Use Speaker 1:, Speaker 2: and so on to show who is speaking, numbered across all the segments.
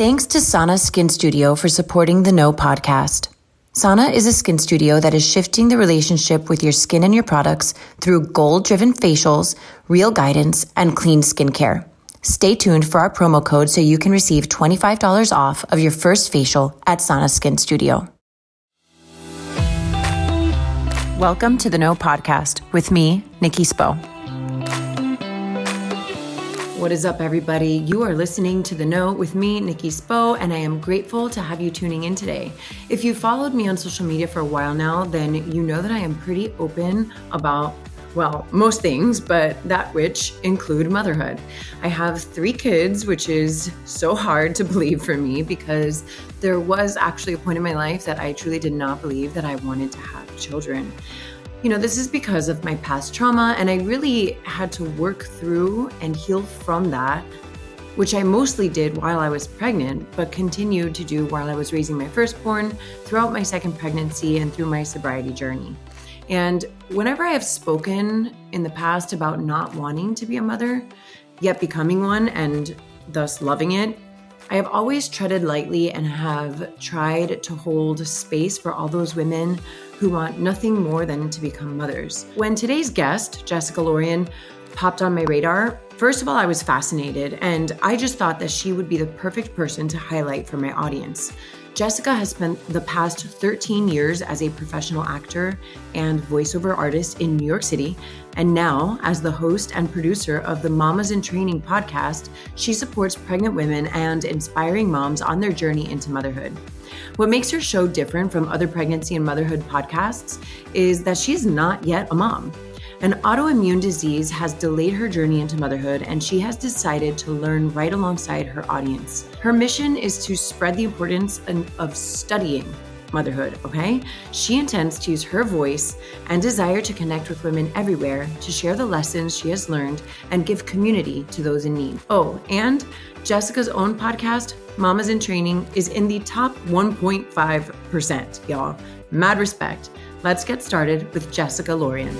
Speaker 1: Thanks to Sana Skin Studio for supporting the Know podcast. Sana is a skin studio that is shifting the relationship with your skin and your products through goal driven facials, real guidance, and clean skincare. Stay tuned for our promo code so you can receive $25 off of your first facial at Sana Skin Studio. Welcome to the Know Podcast with me, Nikki Spo. What is up, everybody? You are listening to The Note with me, Nikki Spo, and I am grateful to have you tuning in today. If you followed me on social media for a while now, then you know that I am pretty open about well, most things, but that which include motherhood. I have three kids, which is so hard to believe for me because there was actually a point in my life that I truly did not believe that I wanted to have children. You know, this is because of my past trauma, and I really had to work through and heal from that, which I mostly did while I was pregnant, but continued to do while I was raising my firstborn, throughout my second pregnancy, and through my sobriety journey. And whenever I have spoken in the past about not wanting to be a mother, yet becoming one and thus loving it, I have always treaded lightly and have tried to hold space for all those women who want nothing more than to become mothers. When today's guest, Jessica Lorion, popped on my radar, first of all, I was fascinated and I just thought that she would be the perfect person to highlight for my audience. Jessica has spent the past 13 years as a professional actor and voiceover artist in New York City. And now, as the host and producer of the Mamas in Training podcast, she supports pregnant women and inspiring moms on their journey into motherhood. What makes her show different from other pregnancy and motherhood podcasts is that she's not yet a mom. An autoimmune disease has delayed her journey into motherhood, and she has decided to learn right alongside her audience. Her mission is to spread the importance of studying motherhood, okay? She intends to use her voice and desire to connect with women everywhere to share the lessons she has learned and give community to those in need. Oh, and Jessica's own podcast, Mamas in Training, is in the top 1.5%, y'all. Mad respect. Let's get started with Jessica Lorion.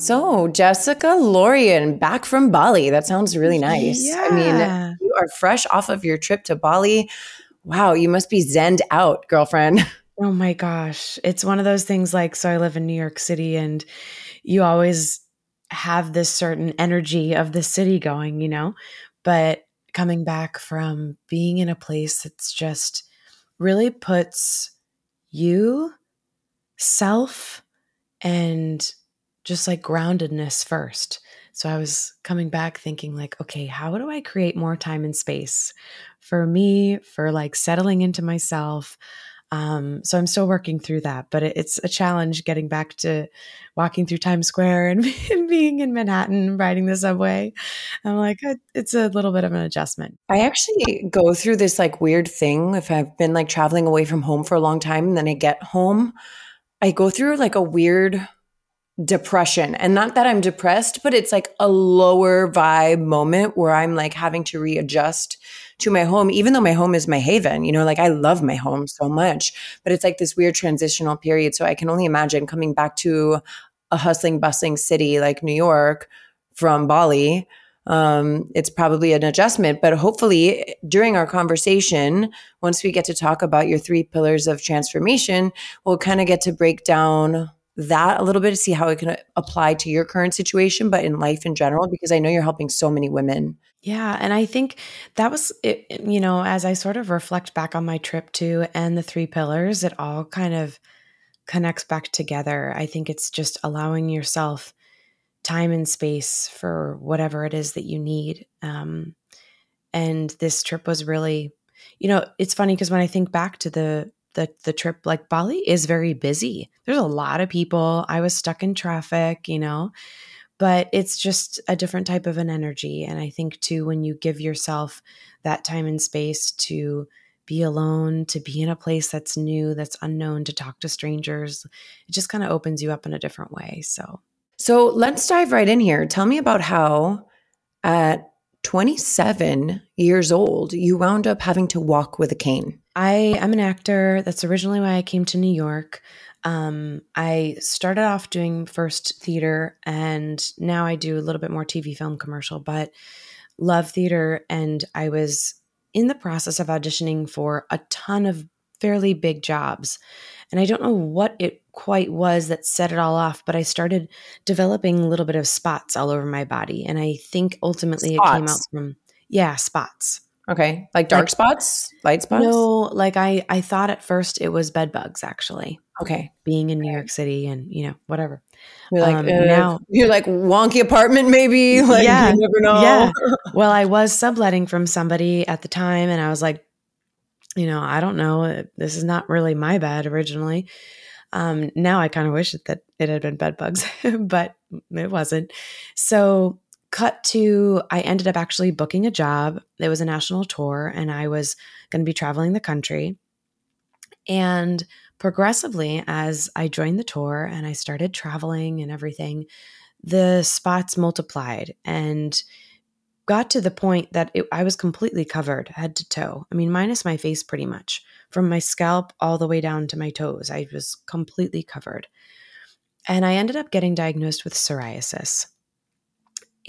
Speaker 1: So, Jessica Lorion, back from Bali. That sounds really nice. Yeah. I mean, you are fresh off of your trip to Bali. Wow, you must be zenned out, girlfriend.
Speaker 2: Oh my gosh. It's one of those things like, so I live in New York City, and you always have this certain energy of the city going, you know? But coming back from being in a place that's just really puts you, self, and just like groundedness first. So I was coming back thinking, like, okay, how do I create more time and space for me, for like settling into myself? Um, so I'm still working through that, but it, it's a challenge getting back to walking through Times Square and, and, being in Manhattan, riding the subway. I'm like, it's a little bit of an adjustment.
Speaker 1: I actually go through this like weird thing if I've been like traveling away from home for a long time and then I get home, I go through like a weird depression. And not that I'm depressed, but it's like a lower vibe moment where I'm like having to readjust to my home, even though my home is my haven. You know, like I love my home so much, but it's like this weird transitional period. So I can only imagine coming back to a hustling, bustling city like New York from Bali. Um, it's probably an adjustment, but hopefully during our conversation, once we get to talk about your three pillars of transformation, we'll kind of get to break down that a little bit to see how it can apply to your current situation, but in life in general, because I know you're helping so many women.
Speaker 2: Yeah. And I think that was, it, you know, as I sort of reflect back on my trip to and the three pillars, it all kind of connects back together. I think it's just allowing yourself time and space for whatever it is that you need. Um, and this trip was really, you know, it's funny because when I think back to the the the trip like Bali is very busy. There's a lot of people. I was stuck in traffic, you know, but it's just a different type of an energy and I think too when you give yourself that time and space to be alone, to be in a place that's new, that's unknown, to talk to strangers, it just kind of opens you up in a different way. So
Speaker 1: So let's dive right in here. Tell me about how at 27 years old you wound up having to walk with a cane.
Speaker 2: I am an actor. That's originally why I came to New York. Um, I started off doing first theater and now I do a little bit more TV film commercial, but love theater. And I was in the process of auditioning for a ton of fairly big jobs. And I don't know what it quite was that set it all off, but I started developing a little bit of spots all over my body. And I think ultimately spots. it came out from, yeah, spots.
Speaker 1: Okay. Like dark like, spots, light spots?
Speaker 2: No, like I, I thought at first it was bed bugs actually.
Speaker 1: Okay.
Speaker 2: Being in New York City and, you know, whatever.
Speaker 1: You're like, um, uh, now you're like wonky apartment, maybe. Like,
Speaker 2: yeah. You never know. Yeah. well, I was subletting from somebody at the time and I was like, you know, I don't know. This is not really my bed originally. Um, now I kind of wish that it had been bed bugs, but it wasn't. So, cut to, I ended up actually booking a job. It was a national tour, and I was going to be traveling the country. And progressively, as I joined the tour and I started traveling and everything, the spots multiplied. And got to the point that it, I was completely covered head to toe. I mean, minus my face pretty much, from my scalp all the way down to my toes. I was completely covered. And I ended up getting diagnosed with psoriasis.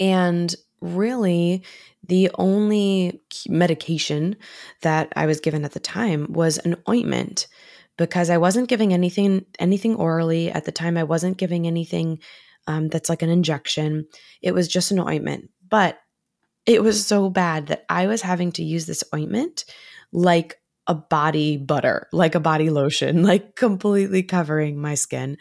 Speaker 2: And really, the only medication that I was given at the time was an ointment because I wasn't giving anything anything orally at the time. I wasn't giving anything um, that's like an injection. It was just an ointment. But it was so bad that I was having to use this ointment like a body butter, like a body lotion, like completely covering my skin.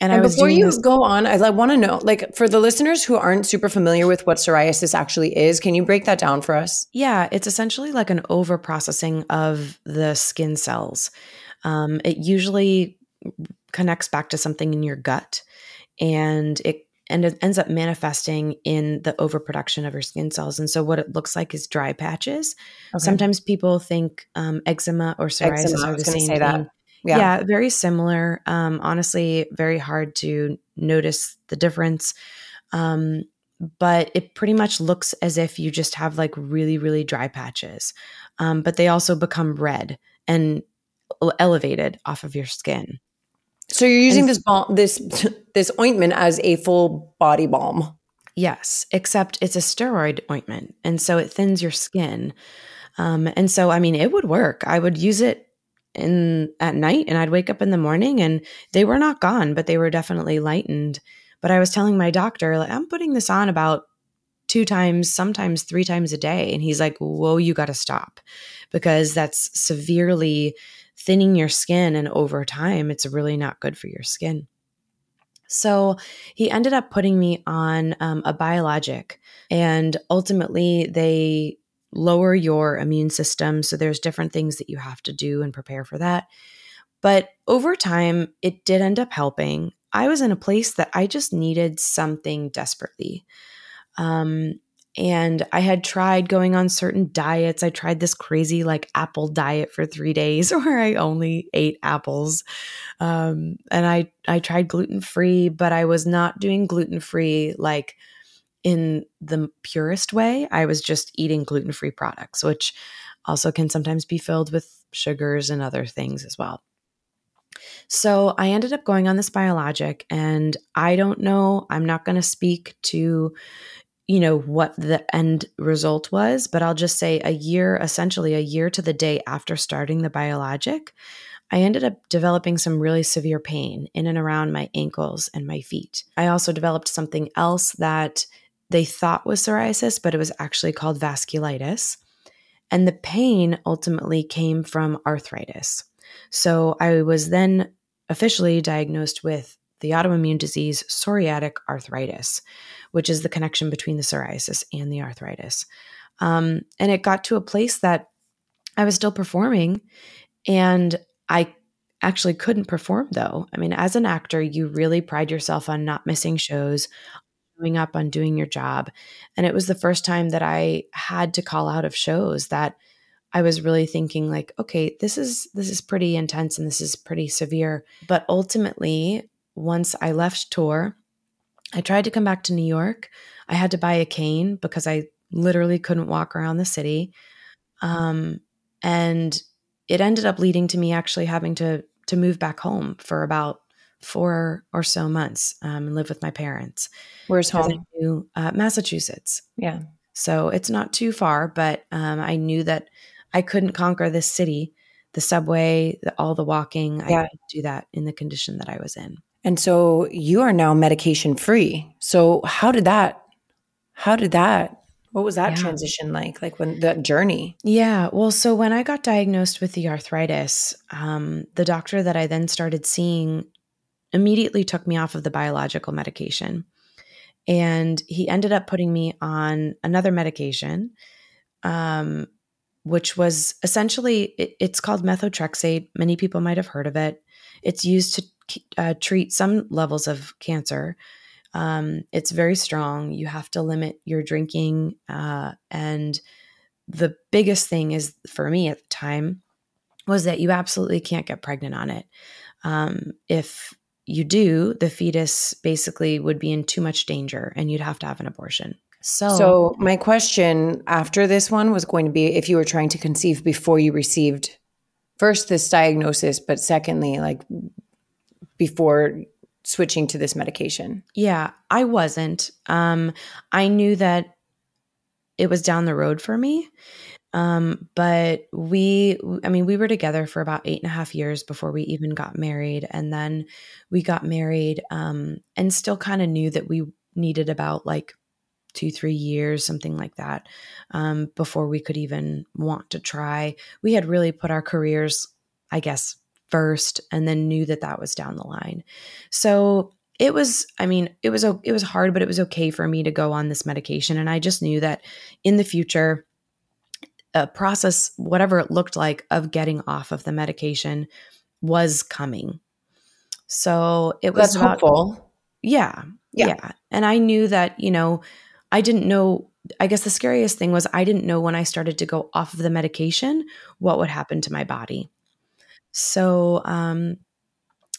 Speaker 1: And, and before you this- go on, I, I want to know, like, for the listeners who aren't super familiar with what psoriasis actually is, can you break that down for us?
Speaker 2: Yeah, it's essentially like an over processing of the skin cells. Um, it usually connects back to something in your gut, and it and it ends up manifesting in the overproduction of your skin cells. And so, what it looks like is dry patches. Okay. Sometimes people think um, eczema or psoriasis eczema, are the same thing. That. Yeah. yeah. very similar. Um, honestly, very hard to notice the difference. Um, but it pretty much looks as if you just have like really, really dry patches. Um, but they also become red and elevated off of your skin.
Speaker 1: So you're using and, this balm, this this ointment as a full body balm.
Speaker 2: Yes, except it's a steroid ointment, and so it thins your skin. Um, and so, I mean, it would work. I would use it in at night, and I'd wake up in the morning, and they were not gone, but they were definitely lightened. But I was telling my doctor, like, I'm putting this on about two times, sometimes three times a day, and he's like, "Whoa, you got to stop," because that's severely thinning your skin and over time it's really not good for your skin so he ended up putting me on um, a biologic and ultimately they lower your immune system so there's different things that you have to do and prepare for that but over time it did end up helping i was in a place that i just needed something desperately um, and I had tried going on certain diets. I tried this crazy like apple diet for three days where I only ate apples. Um, and I, I tried gluten free, but I was not doing gluten free like in the purest way. I was just eating gluten free products, which also can sometimes be filled with sugars and other things as well. So I ended up going on this biologic, and I don't know, I'm not going to speak to you know what the end result was but i'll just say a year essentially a year to the day after starting the biologic i ended up developing some really severe pain in and around my ankles and my feet i also developed something else that they thought was psoriasis but it was actually called vasculitis and the pain ultimately came from arthritis so i was then officially diagnosed with the autoimmune disease psoriatic arthritis which is the connection between the psoriasis and the arthritis. Um, and it got to a place that I was still performing and I actually couldn't perform though. I mean, as an actor, you really pride yourself on not missing shows, showing up on doing your job. And it was the first time that I had to call out of shows that I was really thinking like, okay, this is this is pretty intense and this is pretty severe. But ultimately, once I left tour, I tried to come back to New York. I had to buy a cane because I literally couldn't walk around the city. Um, and it ended up leading to me actually having to to move back home for about four or so months um, and lived with my parents.
Speaker 1: Where's
Speaker 2: I
Speaker 1: home?
Speaker 2: knew, uh, Massachusetts.
Speaker 1: Yeah.
Speaker 2: So it's not too far, but um, I knew that I couldn't conquer this city, the subway, the, all the walking. I
Speaker 1: Yeah.
Speaker 2: couldn't do that in the condition that I was in.
Speaker 1: And so you are now medication free. So how did that how did that what was that
Speaker 2: Yeah.
Speaker 1: transition like? Like when that journey?
Speaker 2: Yeah. Well, so when I got diagnosed with the arthritis, um, the doctor that I then started seeing immediately took me off of the biological medication. And he ended up putting me on another medication, um, which was essentially, it, it's called methotrexate. Many people might have heard of it. It's used to uh, treat some levels of cancer. Um, it's very strong. You have to limit your drinking. Uh, and the biggest thing is for me at the time was that you absolutely can't get pregnant on it. Um, if you do, the fetus basically would be in too much danger and you'd have to have an abortion. So,
Speaker 1: So my question after this one was going to be if you were trying to conceive before you received first this diagnosis, but secondly, like before switching to this medication.
Speaker 2: yeah, I wasn't. Um, I knew that it was down the road for me. Um, but we, I mean, we were together for about eight and a half years before we even got married. And then we got married um, and still kind of knew that we needed about like two, three years, something like that, um, before we could even want to try. We had really put our careers, I guess, first and then knew that that was down the line. So it was, I mean, it was, it was hard, but it was okay for me to go on this medication. And I just knew that in the future, a process, whatever it looked like, of getting off of the medication was coming. So it was
Speaker 1: That's
Speaker 2: about,
Speaker 1: hopeful.
Speaker 2: yeah,
Speaker 1: Yeah.
Speaker 2: yeah. And I knew that, you know, I didn't know. I guess the scariest thing was I didn't know when I started to go off of the medication what would happen to my body. So um,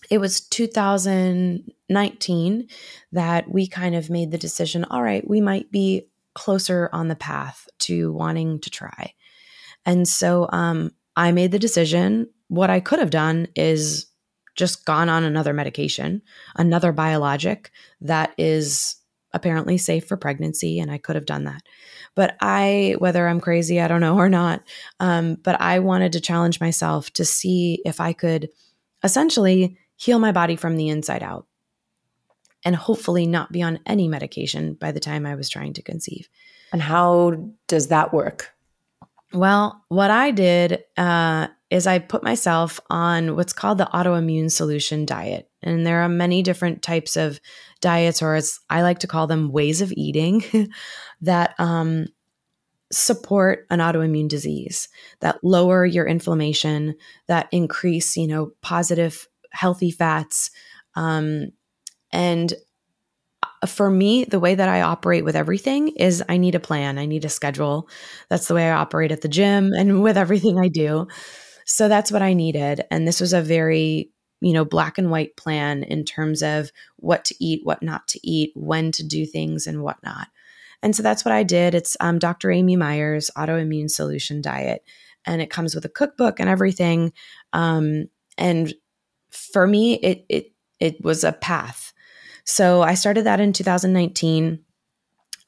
Speaker 2: it was 2019 that we kind of made the decision all right, we might be closer on the path to wanting to try. And so um, I made the decision. What I could have done is just gone on another medication, another biologic that is apparently safe for pregnancy, and I could have done that. But I, whether I'm crazy, I don't know or not, um, but I wanted to challenge myself to see if I could essentially heal my body from the inside out and hopefully not be on any medication by the time I was trying to conceive.
Speaker 1: And how does that work?
Speaker 2: Well, what I did uh, is I put myself on what's called the autoimmune solution diet. And there are many different types of diets, or as I like to call them, ways of eating that um, support an autoimmune disease, that lower your inflammation, that increase, you know, positive, healthy fats. Um, and for me, the way that I operate with everything is I need a plan, I need a schedule. That's the way I operate at the gym and with everything I do. So that's what I needed. And this was a very, you know, black and white plan in terms of what to eat, what not to eat, when to do things, and whatnot. And so that's what I did. It's um, Dr. Amy Myers Autoimmune Solution Diet, and it comes with a cookbook and everything. Um, and for me, it it it was a path. So I started that in 2019.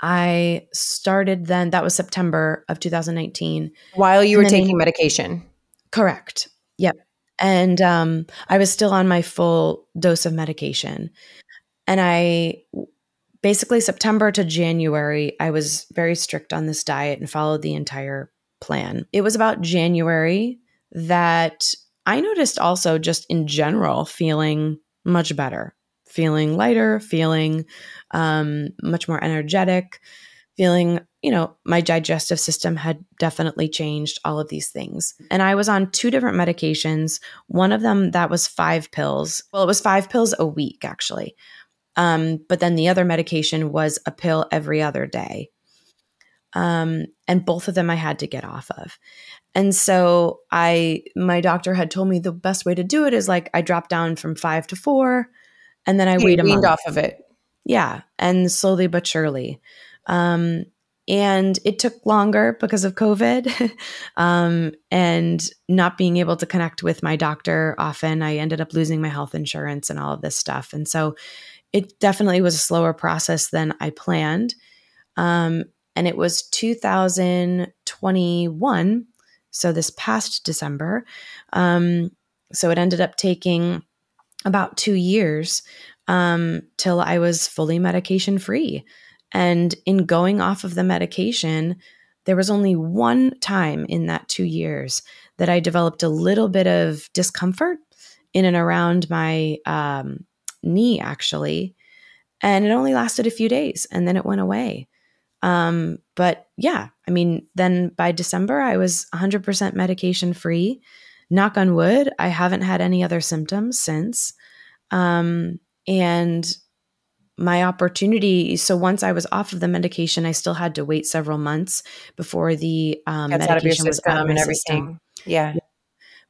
Speaker 2: I started then, that was September of 2019.
Speaker 1: While you were
Speaker 2: And then in-
Speaker 1: taking medication.
Speaker 2: Correct. Yep. And um, I was still on my full dose of medication. And I basically, September to January, I was very strict on this diet and followed the entire plan. It was about January that I noticed also just in general feeling much better, feeling lighter, feeling um, much more energetic, feeling, you know, my digestive system had definitely changed, all of these things. And I was on two different medications. One of them that was five pills. Well, it was five pills a week, actually. Um, but then the other medication was a pill every other day. Um, and both of them I had to get off of. And so I, my doctor had told me the best way to do it is like I drop down from five to four, and then I
Speaker 1: You
Speaker 2: wait a month.
Speaker 1: off of it.
Speaker 2: Yeah, and slowly but surely. Um, and it took longer because of COVID um, and not being able to connect with my doctor often. I ended up losing my health insurance and all of this stuff. And so it definitely was a slower process than I planned. Um, and it was 2021. So this past December. Um, so it ended up taking about two years um, till I was fully medication free. And in going off of the medication, there was only one time in that two years that I developed a little bit of discomfort in and around my um, knee, actually. And it only lasted a few days and then it went away. Um, but yeah, I mean, then by December, I was 100% medication free. Knock on wood, I haven't had any other symptoms since. Um, and my opportunity so once i was off of the medication i still had to wait several months before the um, medication was out of and everything system.
Speaker 1: yeah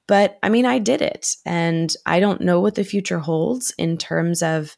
Speaker 2: but i mean i did it and i don't know what the future holds in terms of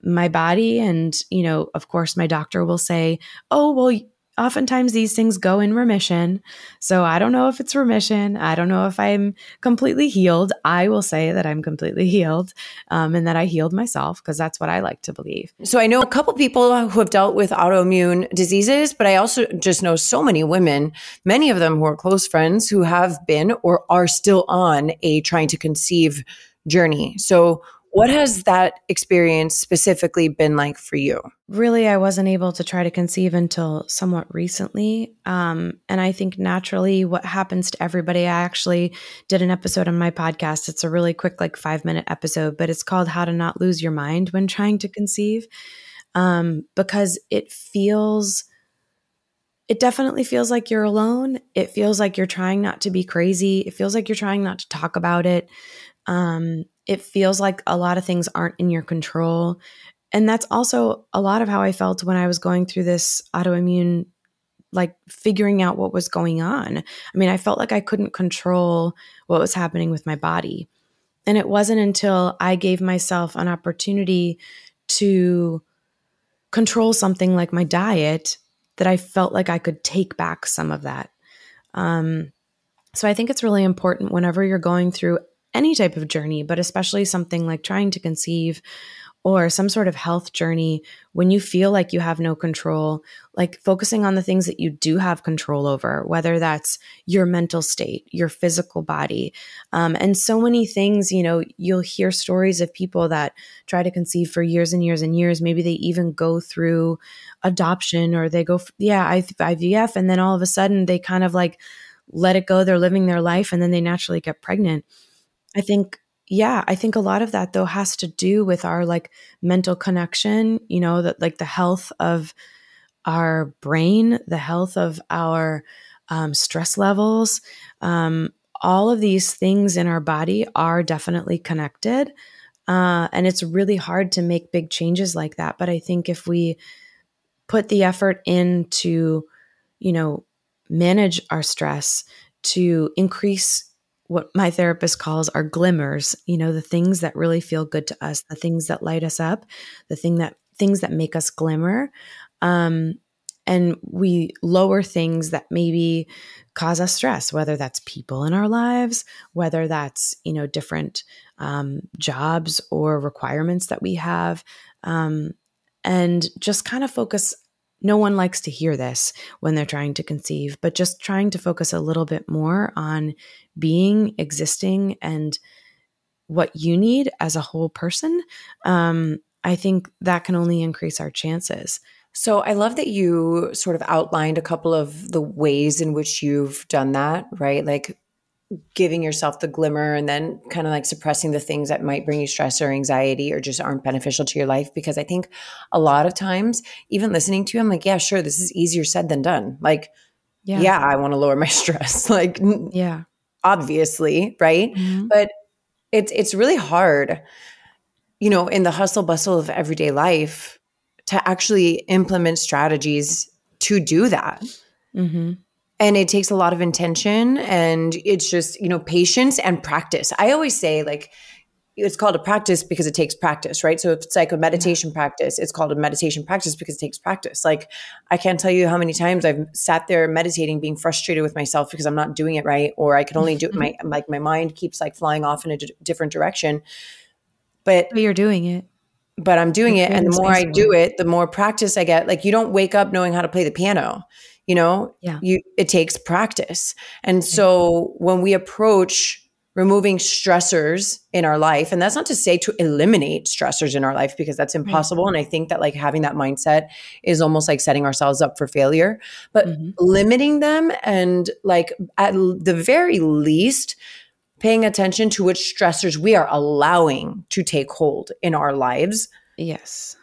Speaker 2: my body and you know of course my doctor will say oh well oftentimes these things go in remission. So I don't know if it's remission. I don't know if I'm completely healed. I will say that I'm completely healed um, and that I healed myself because that's what I like to believe.
Speaker 1: So I know a couple people who have dealt with autoimmune diseases, but I also just know so many women, many of them who are close friends who have been or are still on a trying to conceive journey. So what has that experience specifically been like for you?
Speaker 2: Really, I wasn't able to try to conceive until somewhat recently. Um, and I think naturally, what happens to everybody, I actually did an episode on my podcast. It's a really quick, like five minute episode, but it's called How to Not Lose Your Mind When Trying to Conceive. Um, because it feels, it definitely feels like you're alone. It feels like you're trying not to be crazy. It feels like you're trying not to talk about it. Um, it feels like a lot of things aren't in your control. And that's also a lot of how I felt when I was going through this autoimmune, like figuring out what was going on. I mean, I felt like I couldn't control what was happening with my body. And it wasn't until I gave myself an opportunity to control something like my diet that I felt like I could take back some of that. Um, so I think it's really important whenever you're going through any type of journey, but especially something like trying to conceive or some sort of health journey, when you feel like you have no control, like focusing on the things that you do have control over, whether that's your mental state, your physical body, um, and so many things, you know, you'll hear stories of people that try to conceive for years and years and years. Maybe they even go through adoption or they go, yeah, IVF, and then all of a sudden they kind of like let it go. They're living their life and then they naturally get pregnant I think yeah, I think a lot of that though has to do with our like mental connection, you know, that like the health of our brain, the health of our um, stress levels. Um, all of these things in our body are definitely connected. Uh, and it's really hard to make big changes like that. But I think if we put the effort into, you know, manage our stress, to increase what my therapist calls our glimmers, you know, the things that really feel good to us, the things that light us up, the thing that things that make us glimmer. Um, and we lower things that maybe cause us stress, whether that's people in our lives, whether that's, you know, different um, jobs or requirements that we have. Um, and just kind of focus no one likes to hear this when they're trying to conceive, but just trying to focus a little bit more on being, existing, and what you need as a whole person. Um, I think that can only increase our chances.
Speaker 1: So I love that you sort of outlined a couple of the ways in which you've done that, right? Like giving yourself the glimmer and then kind of like suppressing the things that might bring you stress or anxiety or just aren't beneficial to your life because i think a lot of times even listening to you i'm like yeah sure this is easier said than done. Like yeah, yeah i want to lower my stress like
Speaker 2: yeah.
Speaker 1: obviously right? Mm-hmm. but it's it's really hard you know in the hustle bustle of everyday life to actually implement strategies to do that. Mm-hmm and it takes a lot of intention and it's just you know patience and practice i always say like it's called a practice because it takes practice, right? So if it's like a meditation yeah. practice, it's called a meditation practice because it takes practice. Like I can't tell you how many times I've sat there meditating, being frustrated with myself because I'm not doing it right, or I can only do it. My mm-hmm. like my mind keeps like flying off in a d- different direction. But,
Speaker 2: but you're doing it.
Speaker 1: But I'm doing you're it, and the more I do it, the more practice I get. Like you don't wake up knowing how to play the piano you know
Speaker 2: yeah
Speaker 1: you it takes practice and so when we approach removing stressors in our life. And that's not to say to eliminate stressors in our life because that's impossible. And I think that like having that mindset is almost like setting ourselves up for failure, but mm-hmm. limiting them and like at the very least, paying attention to which stressors we are allowing to take hold in our lives.
Speaker 2: Yes.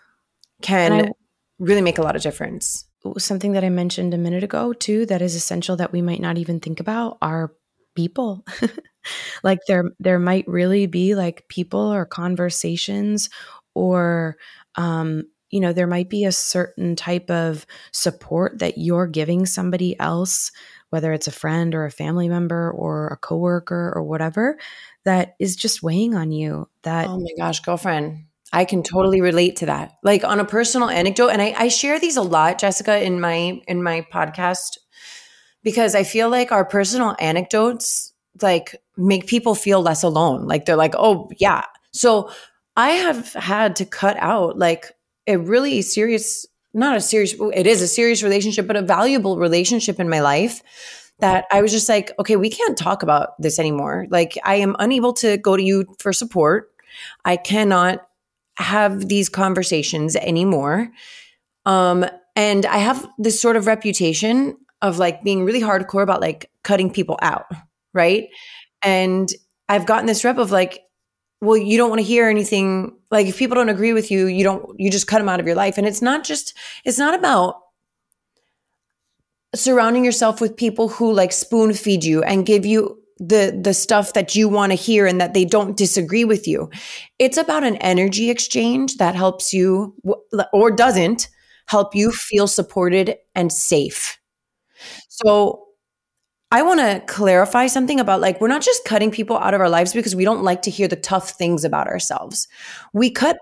Speaker 1: Can I, really make a lot of difference.
Speaker 2: Something that I mentioned a minute ago, too, that is essential that we might not even think about are people. like there there might really be like people or conversations or um you know there might be a certain type of support that you're giving somebody else whether it's a friend or a family member or a coworker or whatever that is just weighing on you that
Speaker 1: oh my gosh girlfriend I can totally relate to that. Like on a personal anecdote, and I, I share these a lot, Jessica, in my in my podcast, because I feel like our personal anecdotes like make people feel less alone. Like they're like, oh, yeah. So I have had to cut out like a really serious, not a serious, it is a serious relationship, but a valuable relationship in my life that I was just like, okay, we can't talk about this anymore. Like I am unable to go to you for support. I cannot have these conversations anymore. Um, and I have this sort of reputation of like being really hardcore about like cutting people out right? And I've gotten this rep of like, well, you don't want to hear anything. Like if people don't agree with you, you don't, you just cut them out of your life. And it's not just, it's not about surrounding yourself with people who like spoon feed you and give you the the stuff that you want to hear and that they don't disagree with you. It's about an energy exchange that helps you or doesn't help you feel supported and safe. So I want to clarify something about like, we're not just cutting people out of our lives because we don't like to hear the tough things about ourselves. We cut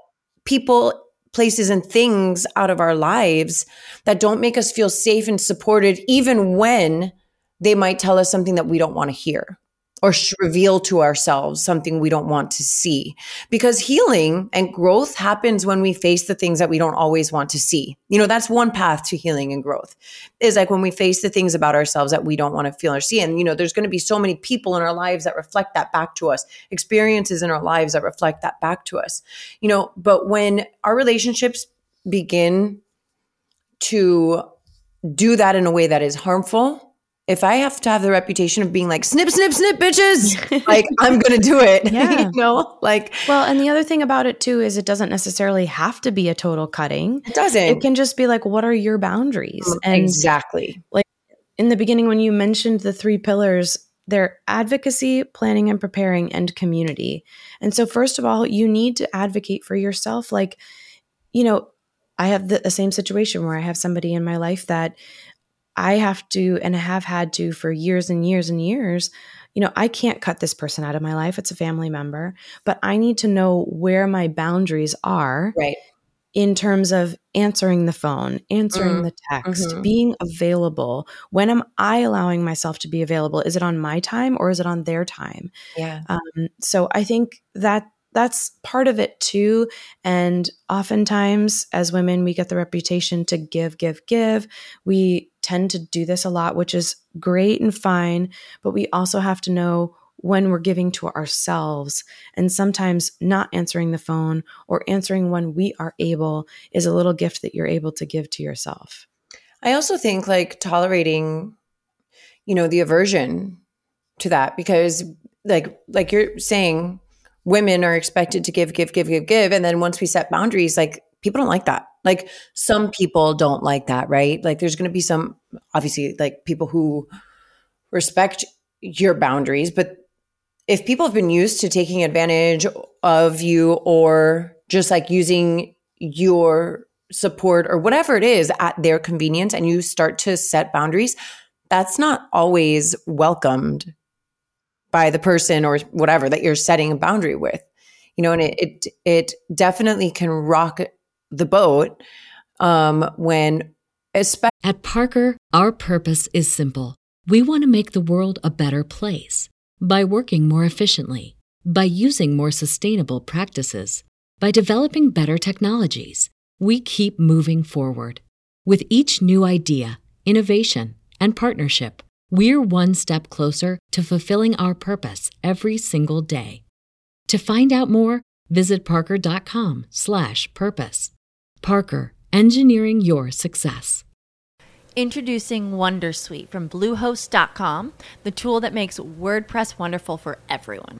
Speaker 1: people, places, and things out of our lives that don't make us feel safe and supported, even when they might tell us something that we don't want to hear or reveal to ourselves something we don't want to see. Because healing and growth happens when we face the things that we don't always want to see. You know, that's one path to healing and growth is like when we face the things about ourselves that we don't want to feel or see. And, you know, there's going to be so many people in our lives that reflect that back to us, experiences in our lives that reflect that back to us, you know, but when our relationships begin to do that in a way that is harmful, if I have to have the reputation of being like snip, snip, snip, bitches, like I'm gonna do it. Yeah. you know, like
Speaker 2: well, and the other thing about it too is it doesn't necessarily have to be a total cutting.
Speaker 1: It doesn't.
Speaker 2: It can just be like, what are your boundaries?
Speaker 1: Mm, and exactly.
Speaker 2: Like in the beginning when you mentioned the three pillars, they're advocacy, planning and preparing, and community. And so, first of all, you need to advocate for yourself. Like, you know, I have the, the same situation where I have somebody in my life that I have to and have had to for years and years and years. You know, I can't cut this person out of my life. It's a family member, but I need to know where my boundaries are.
Speaker 1: Right.
Speaker 2: In terms of answering the phone, answering mm the text, mm-hmm. being available. When am I allowing myself to be available? Is it on my time or is it on their time?
Speaker 1: Yeah. Um,
Speaker 2: so I think that that's part of it too. And oftentimes, as women, we get the reputation to give, give, give. We tend to do this a lot, which is great and fine. But we also have to know when we're giving to ourselves. And sometimes not answering the phone or answering when we are able is a little gift that you're able to give to yourself.
Speaker 1: I also think like tolerating, you know, the aversion to that because like like you're saying women are expected to give, give, give, give, give. And then once we set boundaries, like people don't like that. Like some people don't like that, right? Like there's going to be some, obviously, like people who respect your boundaries. But if people have been used to taking advantage of you or just like using your support or whatever it is at their convenience and you start to set boundaries, that's not always welcomed by the person or whatever that you're setting a boundary with you know, and it it, it definitely can rock the boat um, when, especially
Speaker 3: at Parker, our purpose is simple. We want to make the world a better place by working more efficiently, by using more sustainable practices, by developing better technologies. We keep moving forward. With each new idea, innovation, and partnership, we're one step closer to fulfilling our purpose every single day. To find out more, visit parker.com/purpose. Parker, engineering your success.
Speaker 4: Introducing Wondersuite from Bluehost.com, the tool that makes WordPress wonderful for everyone.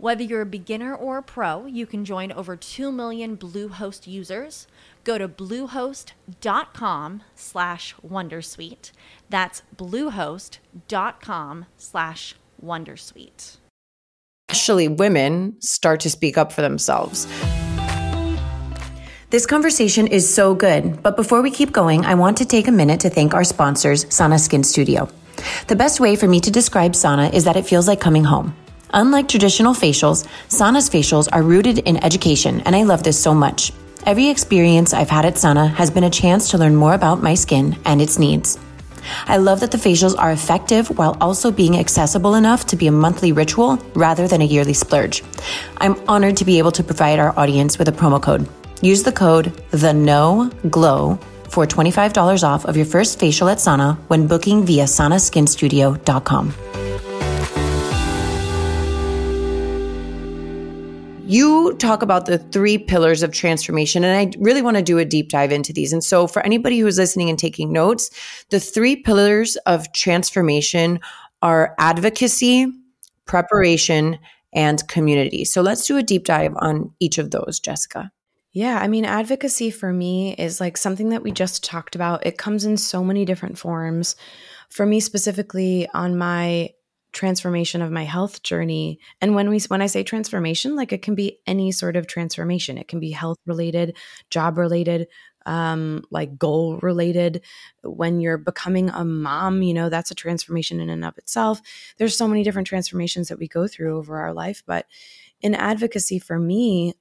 Speaker 4: Whether you're a beginner or a pro, you can join over 2 million Bluehost users. Go to bluehost.com slash wondersuite. That's bluehost.com slash wondersuite.
Speaker 1: Especially women start to speak up for themselves. This conversation is so good, but before we keep going, I want to take a minute to thank our sponsors, Sana Skin Studio. The best way for me to describe Sana is that it feels like coming home. Unlike traditional facials, Sana's facials are rooted in education, and I love this so much. Every experience I've had at Sana has been a chance to learn more about my skin and its needs. I love that the facials are effective while also being accessible enough to be a monthly ritual rather than a yearly splurge. I'm honored to be able to provide our audience with a promo code. Use the code the no glow for $25 off of your first facial at Sana when booking via sanaskinstudio.com. you talk about the three pillars of transformation, and I really want to do a deep dive into these. And so, for anybody who's listening and taking notes, the three pillars of transformation are advocacy, preparation, and community. So, let's do a deep dive on each of those, Jessica.
Speaker 2: Yeah, I mean, advocacy for me is like something that we just talked about. It comes in so many different forms. For me specifically, on my transformation of my health journey. And when we when i say transformation like it can be any sort of transformation. It can be health related job related um like goal related. When you're becoming a mom you know that's a transformation in and of itself. There's so many different transformations that we go through over our life but in advocacy for me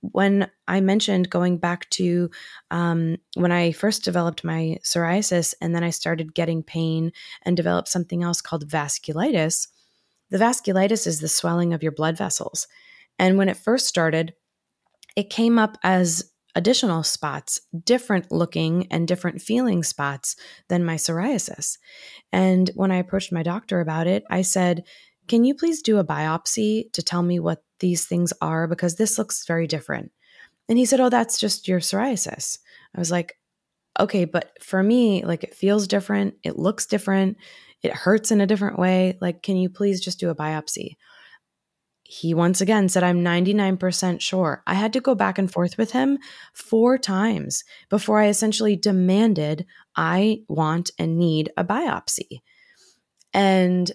Speaker 2: when I mentioned going back to um, when I first developed my psoriasis and then I started getting pain and developed something else called vasculitis, the vasculitis is the swelling of your blood vessels. And when it first started, it came up as additional spots, different looking and different feeling spots than my psoriasis. And when I approached my doctor about it, I said, Can you please do a biopsy to tell me what these things are because this looks very different. And he said, Oh, that's just your psoriasis. I was like, Okay, but for me, like it feels different. It looks different. It hurts in a different way. Like, can you please just do a biopsy? He once again said, I'm 99% sure. I had to go back and forth with him four times before I essentially demanded I want and need a biopsy. And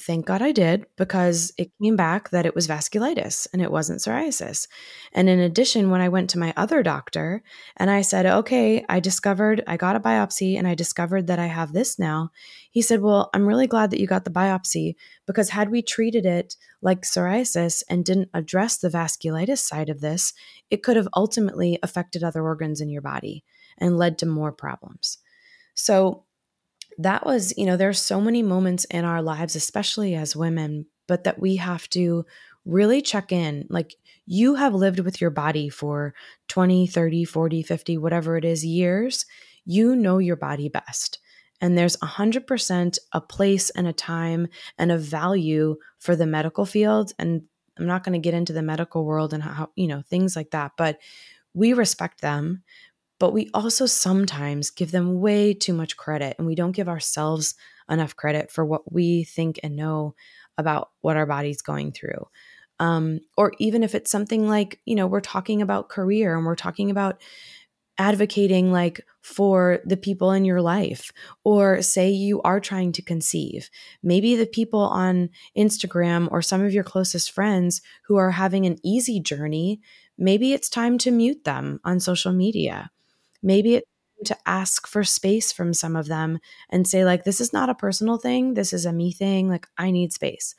Speaker 2: thank God I did because it came back that it was vasculitis and it wasn't psoriasis. And in addition, when I went to my other doctor and I said, okay, I discovered, I got a biopsy and I discovered that I have this now, he said, well, I'm really glad that you got the biopsy because had we treated it like psoriasis and didn't address the vasculitis side of this, it could have ultimately affected other organs in your body and led to more problems. So, that was, you know, there's so many moments in our lives, especially as women, but that we have to really check in. Like you have lived with your body for 20, 30, 40, 50, whatever it is years. You know your body best. And there's 100% a place and a time and a value for the medical field. And I'm not going to get into the medical world and how, you know, things like that, but we respect them but we also sometimes give them way too much credit and we don't give ourselves enough credit for what we think and know about what our body's going through. Um, or even if it's something like, you know, we're talking about career and we're talking about advocating like for the people in your life or say you are trying to conceive maybe the people on Instagram or some of your closest friends who are having an easy journey maybe it's time to mute them on social media maybe it's to ask for space from some of them and say like this is not a personal thing. This is a me thing. Like i need space.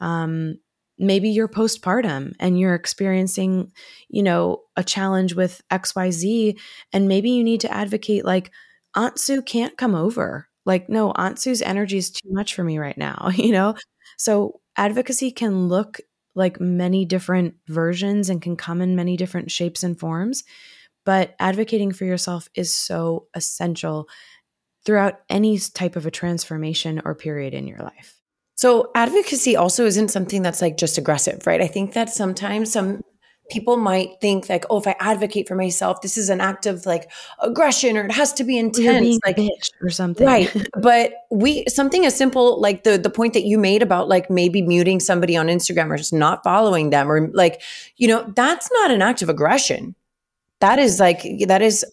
Speaker 2: Um maybe you're postpartum and you're experiencing you know a challenge with xyz and maybe you need to advocate like aunt sue can't come over. Like no aunt sue's energy is too much for me right now you know? So advocacy can look like many different versions and can come in many different shapes and forms but advocating for yourself is so essential throughout any type of a transformation or period in your life
Speaker 1: so advocacy also isn't something that's like just aggressive, right? I think that sometimes some people might think like, oh, if I advocate for myself, this is an act of like aggression or it has to be intense,
Speaker 2: like or something,
Speaker 1: right? but we something as simple like the the point that you made about like maybe muting somebody on Instagram or just not following them or like you know that's not an act of aggression. That is like that is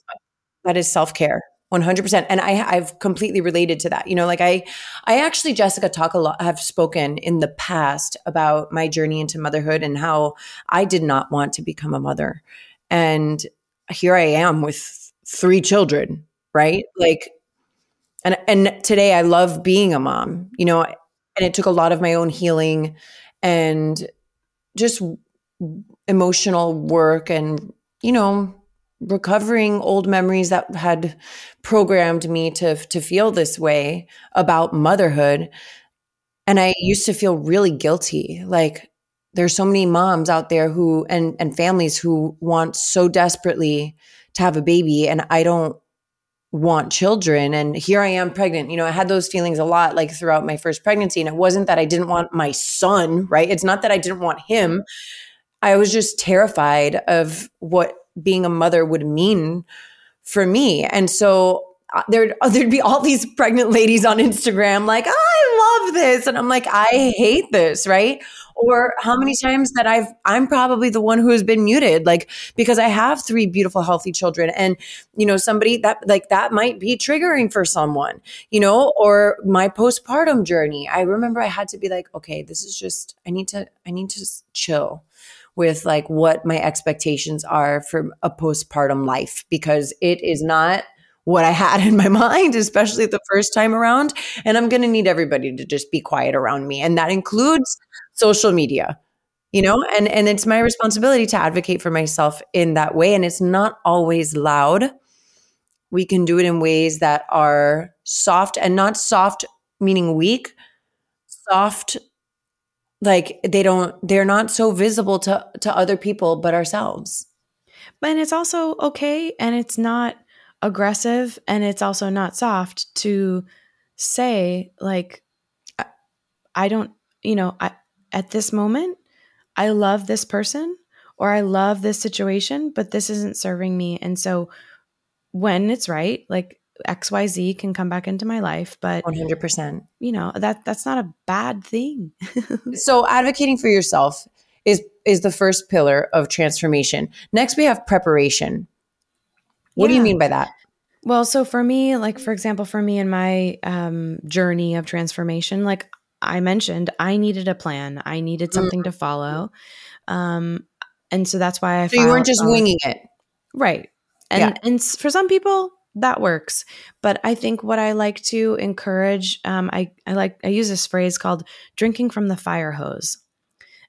Speaker 1: that is self care. 100% and i i've completely related to that you know like i i actually jessica talk a lot have spoken in the past about my journey into motherhood and how i did not want to become a mother and here i am with three children right like and and today i love being a mom you know and it took a lot of my own healing and just emotional work and you know recovering old memories that had programmed me to to feel this way about motherhood. And i used to feel really guilty. Like there's so many moms out there who and and families who want so desperately to have a baby and i don't want children. And here i am pregnant. You know i had those feelings a lot like throughout my first pregnancy. And it wasn't that i didn't want my son right? It's not that i didn't want him. I was just terrified of what being a mother would mean for me. And so uh, there, there'd be all these pregnant ladies on Instagram like, I love this. And I'm like, I hate this, right? Or how many times that I've, I'm probably the one who has been muted, like, because I have three beautiful, healthy children. And, you know, somebody that, like, that might be triggering for someone, you know, or my postpartum journey. I remember I had to be like, okay, this is just, I need to, I need to chill with like what my expectations are for a postpartum life because it is not what I had in my mind, especially the first time around. And I'm going to need everybody to just be quiet around me. And that includes social media, you know, and, and it's my responsibility to advocate for myself in that way. And it's not always loud. We can do it in ways that are soft and not soft, meaning weak, soft like they don't they're not so visible to to other people but ourselves.
Speaker 2: But it's also okay and it's not aggressive and it's also not soft to say like i don't you know I, at this moment i love this person or i love this situation but this isn't serving me. And so when it's right like XYZ can come back into my life, but
Speaker 1: 100%.
Speaker 2: You know, that that's not a bad thing.
Speaker 1: so advocating for yourself is is the first pillar of transformation. Next we have preparation. What yeah. do you mean by that?
Speaker 2: Well, so for me, like for example, for me in my um, journey of transformation, like I mentioned, I needed a plan. I needed something mm-hmm. to follow. Um, and so that's why I.
Speaker 1: So you weren't just winging it,
Speaker 2: right? And yeah. and for some people, that works. But I think what I like to encourage, um, I, I like, I use this phrase called drinking from the fire hose.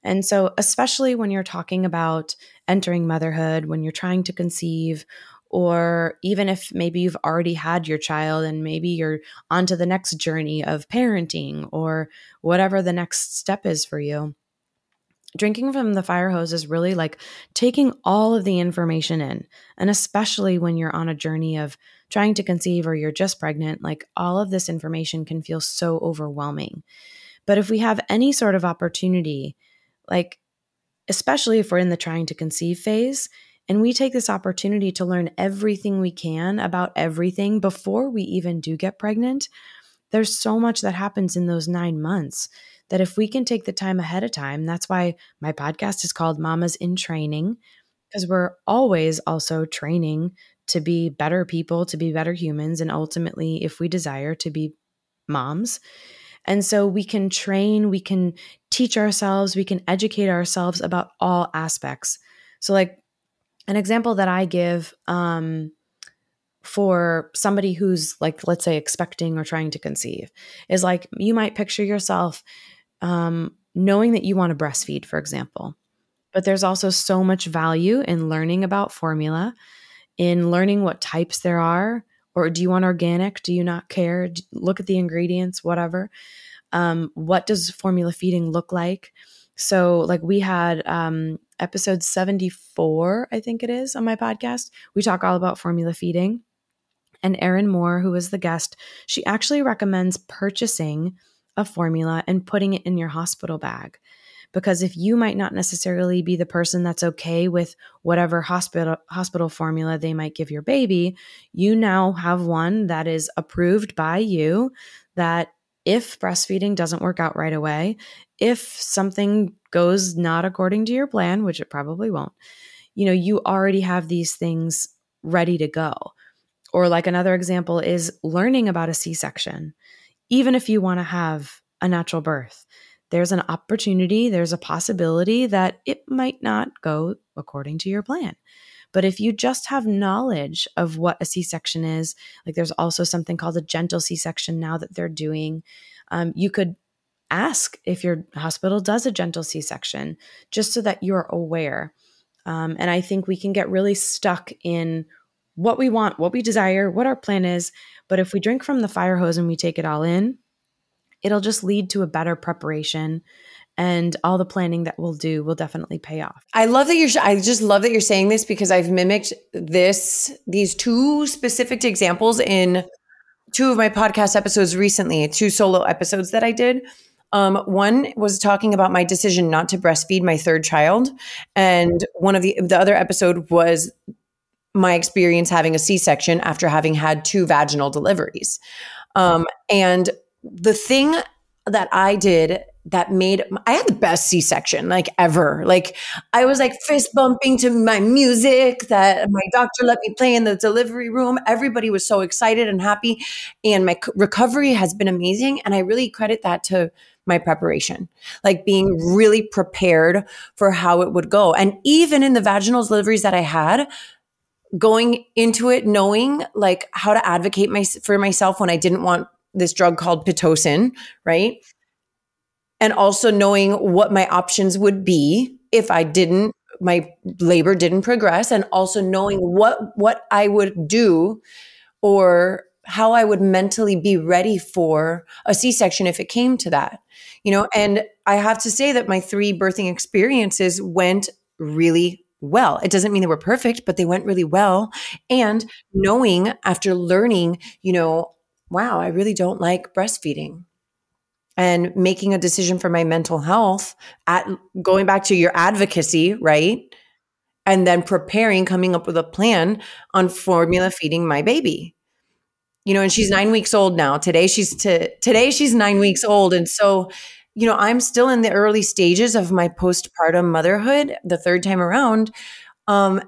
Speaker 2: And so, especially when you're talking about entering motherhood, when you're trying to conceive, or even if maybe you've already had your child and maybe you're onto the next journey of parenting or whatever the next step is for you drinking from the fire hose is really like taking all of the information in. And especially when you're on a journey of trying to conceive or you're just pregnant, like all of this information can feel so overwhelming. But if we have any sort of opportunity, like especially if we're in the trying to conceive phase, And we take this opportunity to learn everything we can about everything before we even do get pregnant. There's so much that happens in those nine months that if we can take the time ahead of time, that's why my podcast is called Mamas in Training, because we're always also training to be better people, to be better humans, and ultimately, if we desire, to be moms. And so we can train, we can teach ourselves, we can educate ourselves about all aspects. So, like an example that I give um, for somebody who's like, let's say, expecting or trying to conceive is like you might picture yourself um, knowing that you want to breastfeed, for example. But there's also so much value in learning about formula, in learning what types there are. Or do you want organic? Do you not care? Look at the ingredients, whatever. Um, what does formula feeding look like? So, like, we had um, episode 74, I think it is, on my podcast. We talk all about formula feeding. And Erin Moore, who was the guest, she actually recommends purchasing a formula and putting it in your hospital bag. Because if you might not necessarily be the person that's okay with whatever hospital hospital formula they might give your baby, you now have one that is approved by you that if breastfeeding doesn't work out right away, if something goes not according to your plan, which it probably won't, you know, you already have these things ready to go. Or, like another example, is learning about a C section even if you want to have a natural birth, there's an opportunity, there's a possibility that it might not go according to your plan. But if you just have knowledge of what a C section is, like there's also something called a gentle C section now that they're doing, um, you could ask if your hospital does a gentle C section just so that you're aware. Um, and I think we can get really stuck in what we want, what we desire, what our plan is. But if we drink from the fire hose and we take it all in, it'll just lead to a better preparation and all the planning that we'll do will definitely pay off.
Speaker 1: I love that you're I just love that you're saying this because I've mimicked this these two specific examples in two of my podcast episodes recently, two solo episodes that I did. Um, one was talking about my decision not to breastfeed my third child, and one of the the other episode was my experience having a C section after having had two vaginal deliveries. Um, and the thing that I did that made I had the best C section like ever. Like I was like fist bumping to my music that my doctor let me play in the delivery room. Everybody was so excited and happy, and my recovery has been amazing. And I really credit that to my preparation, like being really prepared for how it would go. And even in the vaginal deliveries that I had, going into it knowing like how to advocate my, for myself when I didn't want this drug called Pitocin, right? And also knowing what my options would be if I didn't my labor didn't progress and also knowing what what I would do or how I would mentally be ready for a C-section if it came to that. You know, and I have to say that my three birthing experiences went really well. It doesn't mean they were perfect, but they went really well. And knowing after learning, you know, wow, I really don't like breastfeeding. And making a decision for my mental health at going back to your advocacy, right? And then preparing, coming up with a plan on formula feeding my baby. You know, and she's nine weeks old now. Today she's to today she's nine weeks old. And so you know, I'm still in the early stages of my postpartum motherhood, the third time around. Um,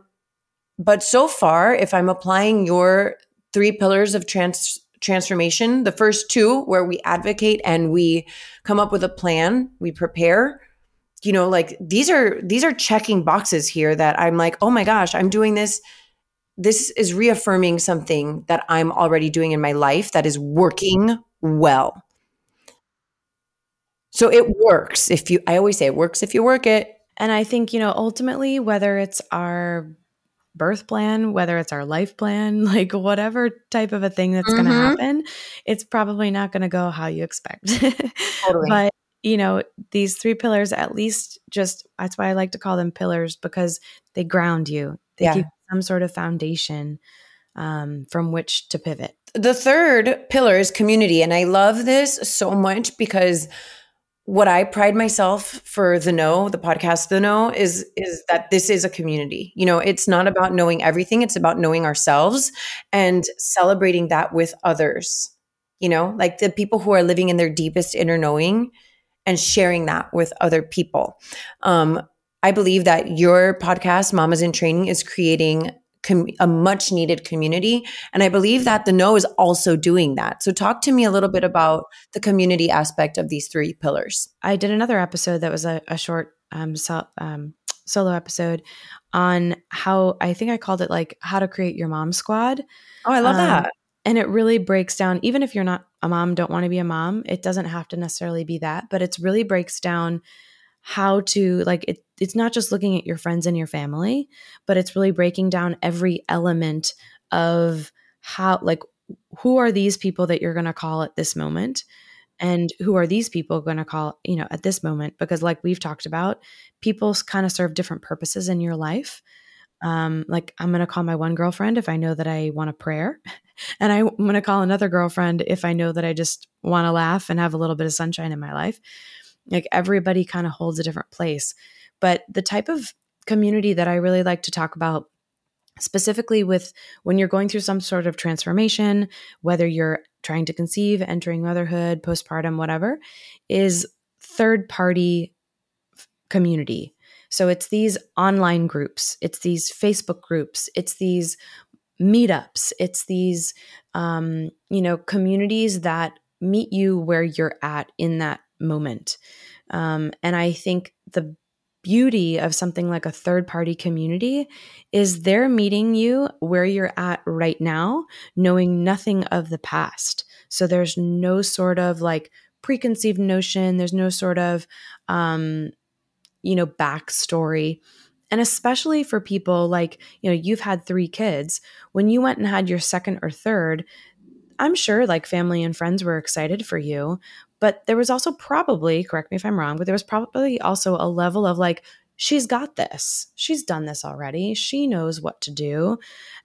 Speaker 1: but so far, if I'm applying your three pillars of trans transformation, the first two where we advocate and we come up with a plan, we prepare, you know, like these are these are checking boxes here that I'm like, "Oh my gosh, I'm doing this this is reaffirming something that I'm already doing in my life that is working well." So it works if you, I always say it works if you work it.
Speaker 2: And I think, you know, ultimately, whether it's our birth plan, whether it's our life plan, like whatever type of a thing that's mm-hmm. going to happen, it's probably not going to go how you expect. totally. But, you know, these three pillars, at least just that's why I like to call them pillars because they ground you, they yeah. give some sort of foundation um, from which to pivot.
Speaker 1: The third pillar is community. And I love this so much because what I pride myself for the know, the podcast the know is is that this is a community. You know, it's not about knowing everything, it's about knowing ourselves and celebrating that with others. You know, like the people who are living in their deepest inner knowing and sharing that with other people. Um, I believe that your podcast, Mamas in Training, is creating com- a much needed community. And I believe that the Know is also doing that. So, talk to me a little bit about the community aspect of these three pillars.
Speaker 2: I did another episode that was a, a short um, so, um, solo episode on how I think I called it like how to create your mom squad.
Speaker 1: Oh, I love um, that.
Speaker 2: And it really breaks down, even if you're not a mom, don't want to be a mom, it doesn't have to necessarily be that, but it really breaks down how to like it it's not just looking at your friends and your family but it's really breaking down every element of how like who are these people that you're going to call at this moment? And who are these people going to call you know at this moment? Because like we've talked about people kind of serve different purposes in your life. Um, like i'm going to call my one girlfriend if i know that i want a prayer and i'm going to call another girlfriend if i know that i just want to laugh and have a little bit of sunshine in my life like everybody kind of holds a different place. But the type of community that I really like to talk about specifically with when you're going through some sort of transformation, whether you're trying to conceive, entering motherhood, postpartum, whatever, is third party community. So it's these online groups, it's these Facebook groups, it's these meetups, it's these, um, you know, communities that meet you where you're at in that moment. Um, and I think the beauty of something like a third party community is they're meeting you where you're at right now, knowing nothing of the past. So there's no sort of like preconceived notion, there's no sort of, um, you know, backstory. And especially for people like, you know, you've had three kids. When you went and had your second or third, I'm sure like family and friends were excited for you, but there was also probably, correct me if I'm wrong, but there was probably also a level of like, she's got this. She's done this already. She knows what to do.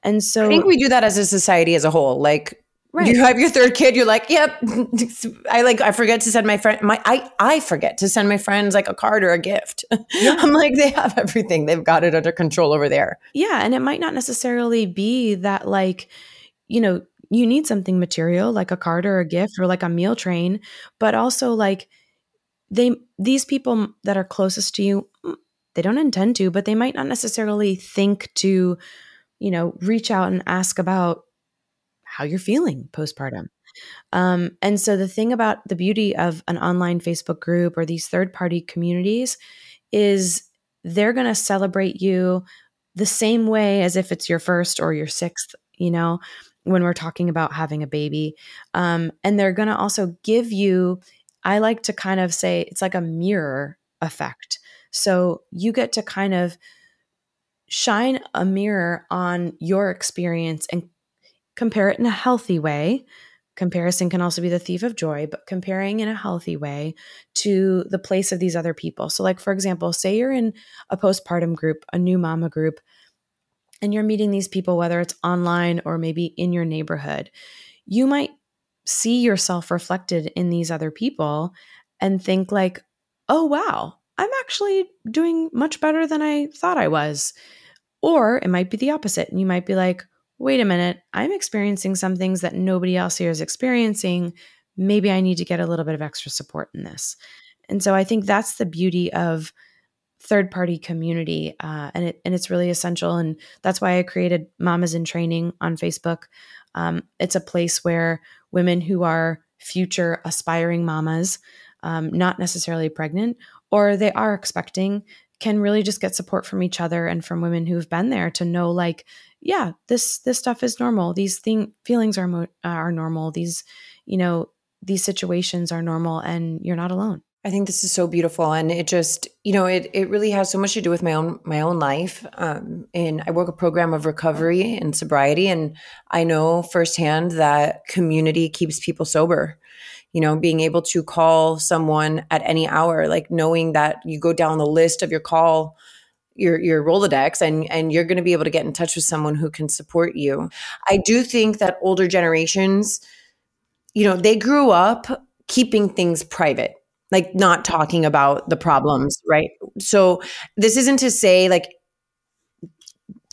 Speaker 2: And so
Speaker 1: I think we do that as a society as a whole. Like Right. You have your third kid, you're like, yep. I like I forget to send my friend my I I forget to send my friends like a card or a gift. Yeah. I'm like, they have everything. They've got it under control over there.
Speaker 2: Yeah. And it might not necessarily be that like, you know, you need something material like a card or a gift or like a meal train, but also like they these people that are closest to you, they don't intend to, but they might not necessarily think to, you know, reach out and ask about how you're feeling postpartum. Um, and so the thing about the beauty of an online Facebook group or these third party communities is they're going to celebrate you the same way as if it's your first or your sixth, you know, when we're talking about having a baby. Um, and they're going to also give you, I like to kind of say it's like a mirror effect. So you get to kind of shine a mirror on your experience and compare it in a healthy way. Comparison can also be the thief of joy, but comparing in a healthy way to the place of these other people. So, like, for example, say you're in a postpartum group, a new mama group, and you're meeting these people, whether it's online or maybe in your neighborhood, you might see yourself reflected in these other people and think, like, oh, wow, I'm actually doing much better than I thought I was. Or it might be the opposite. And you might be like, wait a minute, I'm experiencing some things that nobody else here is experiencing. Maybe I need to get a little bit of extra support in this. And so I think that's the beauty of third party community uh, and it and it's really essential and that's why i created mamas in training on facebook. Um, it's a place where women who are future aspiring mamas um, not necessarily pregnant or they are expecting can really just get support from each other and from women who've been there to know like yeah this this stuff is normal. These thing feelings are mo- are normal. These you know these situations are normal and you're not alone
Speaker 1: I think this is so beautiful, and it just you know it it really has so much to do with my own my own life. Um, and I work a program of recovery and sobriety, and I know firsthand that community keeps people sober. You know, being able to call someone at any hour, like knowing that you go down the list of your call your your Rolodex and and you're going to be able to get in touch with someone who can support you. I do think that older generations, you know, they grew up keeping things private like not talking about the problems, right? So this isn't to say like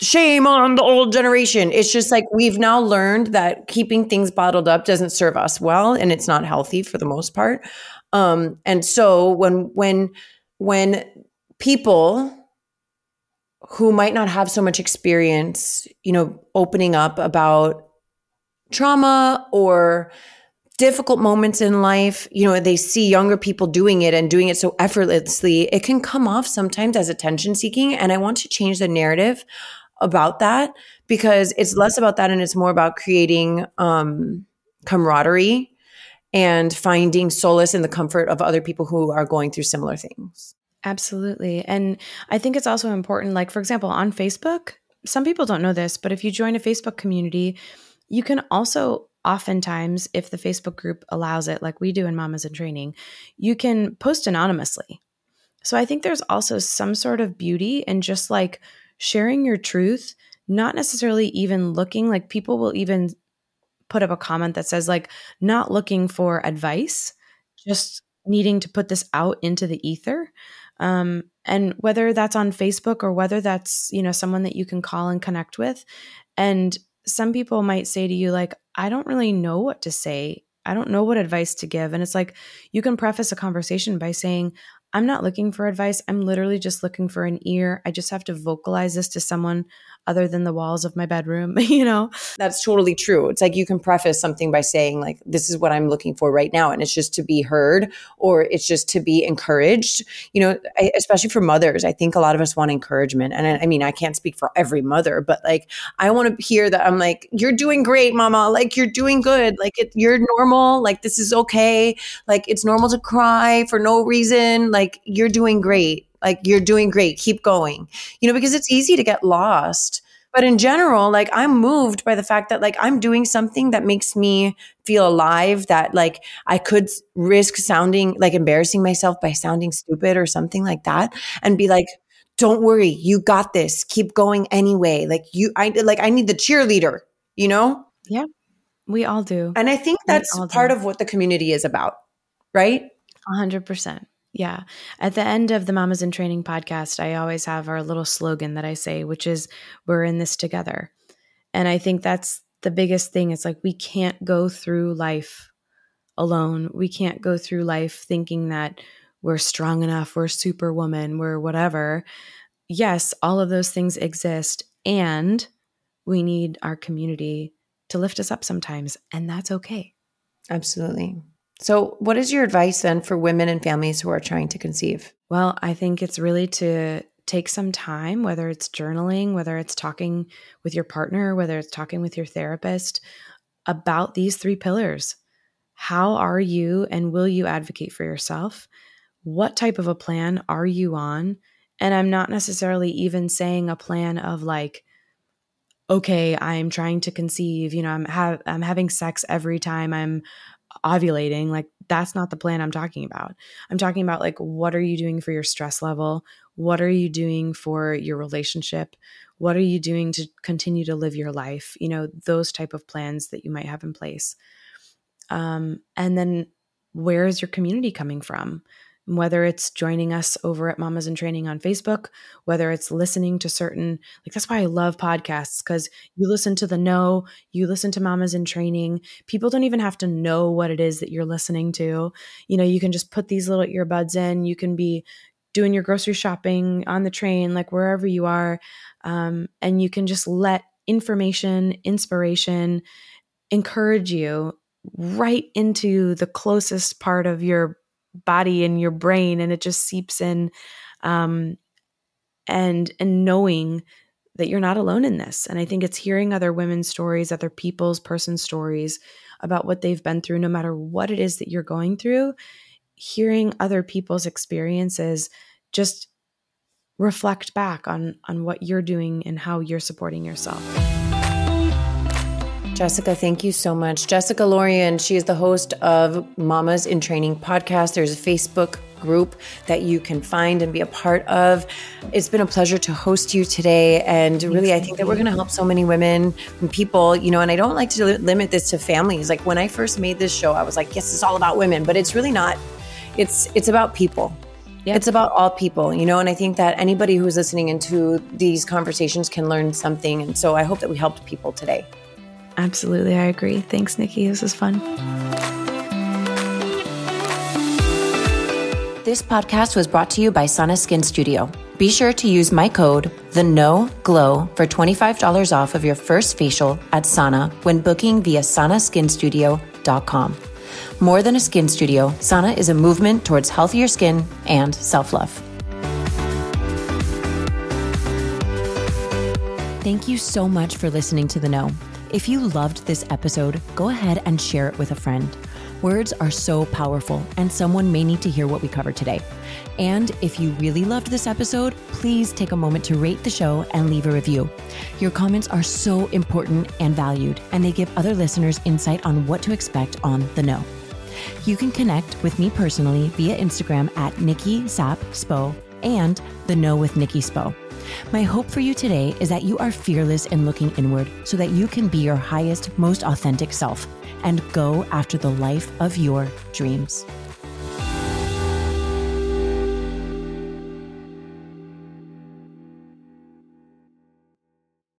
Speaker 1: shame on the old generation. It's just like we've now learned that keeping things bottled up doesn't serve us well and it's not healthy for the most part. Um, and so when when when people who might not have so much experience, you know, opening up about trauma or difficult moments in life, you know, they see younger people doing it and doing it so effortlessly, it can come off sometimes as attention seeking. And I want to change the narrative about that because it's less about that and it's more about creating um, camaraderie and finding solace in the comfort of other people who are going through similar things.
Speaker 2: Absolutely. And I think it's also important, like, for example, on Facebook, some people don't know this, but if you join a Facebook community, you can also oftentimes, if the Facebook group allows it, like we do in Mamas in Training, you can post anonymously. So I think there's also some sort of beauty in just like sharing your truth, not necessarily even looking like people will even put up a comment that says, like, not looking for advice, just needing to put this out into the ether. Um, and whether that's on Facebook or whether that's, you know, someone that you can call and connect with. And some people might say to you, like, I don't really know what to say. I don't know what advice to give. And it's like you can preface a conversation by saying, I'm not looking for advice. I'm literally just looking for an ear. I just have to vocalize this to someone other than the walls of my bedroom, you know?
Speaker 1: That's totally true. It's like you can preface something by saying, like, this is what I'm looking for right now. And it's just to be heard or it's just to be encouraged. You know, I, especially for mothers, I think a lot of us want encouragement. And I, I mean, I can't speak for every mother, but like, I want to hear that I'm like, you're doing great, mama. Like, you're doing good. Like, it, you're normal. Like, this is okay. Like, it's normal to cry for no reason. Like, you're doing great like you're doing great. Keep going. You know because it's easy to get lost. But in general like i'm moved by the fact that like i'm doing something that makes me feel alive that like i could risk sounding like embarrassing myself by sounding stupid or something like that and be like don't worry. You got this. Keep going anyway. Like you i like i need the cheerleader you know?
Speaker 2: Yeah. We all do.
Speaker 1: And i think that's part of what the community is about right?
Speaker 2: 100% yeah. At the end of the Mamas in Training podcast, I always have our little slogan that I say, which is, we're in this together. And I think that's the biggest thing. It's like we can't go through life alone. We can't go through life thinking that we're strong enough, we're superwoman, we're whatever. Yes, all of those things exist. And we need our community to lift us up sometimes. And that's okay.
Speaker 1: Absolutely. So, what is your advice then for women and families who are trying to conceive?
Speaker 2: Well, I think it's really to take some time, whether it's journaling, whether it's talking with your partner, whether it's talking with your therapist about these three pillars. How are you and will you advocate for yourself? What type of a plan are you on? And I'm not necessarily even saying a plan of like, okay, I'm trying to conceive, you know, I'm ha- I'm having sex every time I'm ovulating like that's not the plan i'm talking about. I'm talking about like what are you doing for your stress level? What are you doing for your relationship? What are you doing to continue to live your life? You know those type of plans that you might have in place. Um, and then where is your community coming from whether it's joining us over at Mamas in Training on Facebook, whether it's listening to certain, like that's why I love podcasts because you listen to the know, you listen to Mamas in Training. People don't even have to know what it is that you're listening to. You know, you can just put these little earbuds in, you can be doing your grocery shopping on the train, like wherever you are, um, and you can just let information, inspiration encourage you right into the closest part of your body and your brain and it just seeps in um, and and knowing that you're not alone in this. And i think it's hearing other women's stories other people's person stories about what they've been through no matter what it is that you're going through hearing other people's experiences just reflect back on on what you're doing and how you're supporting yourself
Speaker 1: Jessica, thank you so much. Jessica Lorion, she is the host of Mamas in Training podcast. There's a Facebook group that you can find and be a part of. It's been a pleasure to host you today. And really, I think that we're going to help so many women and people, you know, and I don't like to limit this to families. Like when I first made this show, I was like, yes, it's all about women, but it's really not it's it's about people. It's about all people, you know, and I think that anybody who's listening into these conversations can learn something. And so I hope that we helped people today.
Speaker 2: Absolutely. I agree. Thanks, Nikki. This is fun.
Speaker 1: This podcast was brought to you by Sana Skin Studio. Be sure to use my code, the Know Glow, for $25 off of your first facial at Sana when booking via sanaskinstudio.com. More than a skin studio, Sana is a movement towards healthier skin and self love. Thank you so much for listening to The Know. If you loved this episode, go ahead and share it with a friend. Words are so powerful, and someone may need to hear what we covered today. And if you really loved this episode, please take a moment to rate the show and leave a review. Your comments are so important and valued, and they give other listeners insight on what to expect on The Know. You can connect with me personally via Instagram at Nikki Sap Spo and The Know with Nikki Spo. My hope for you today is that you are fearless in looking inward so that you can be your highest, most authentic self and go after the life of your dreams.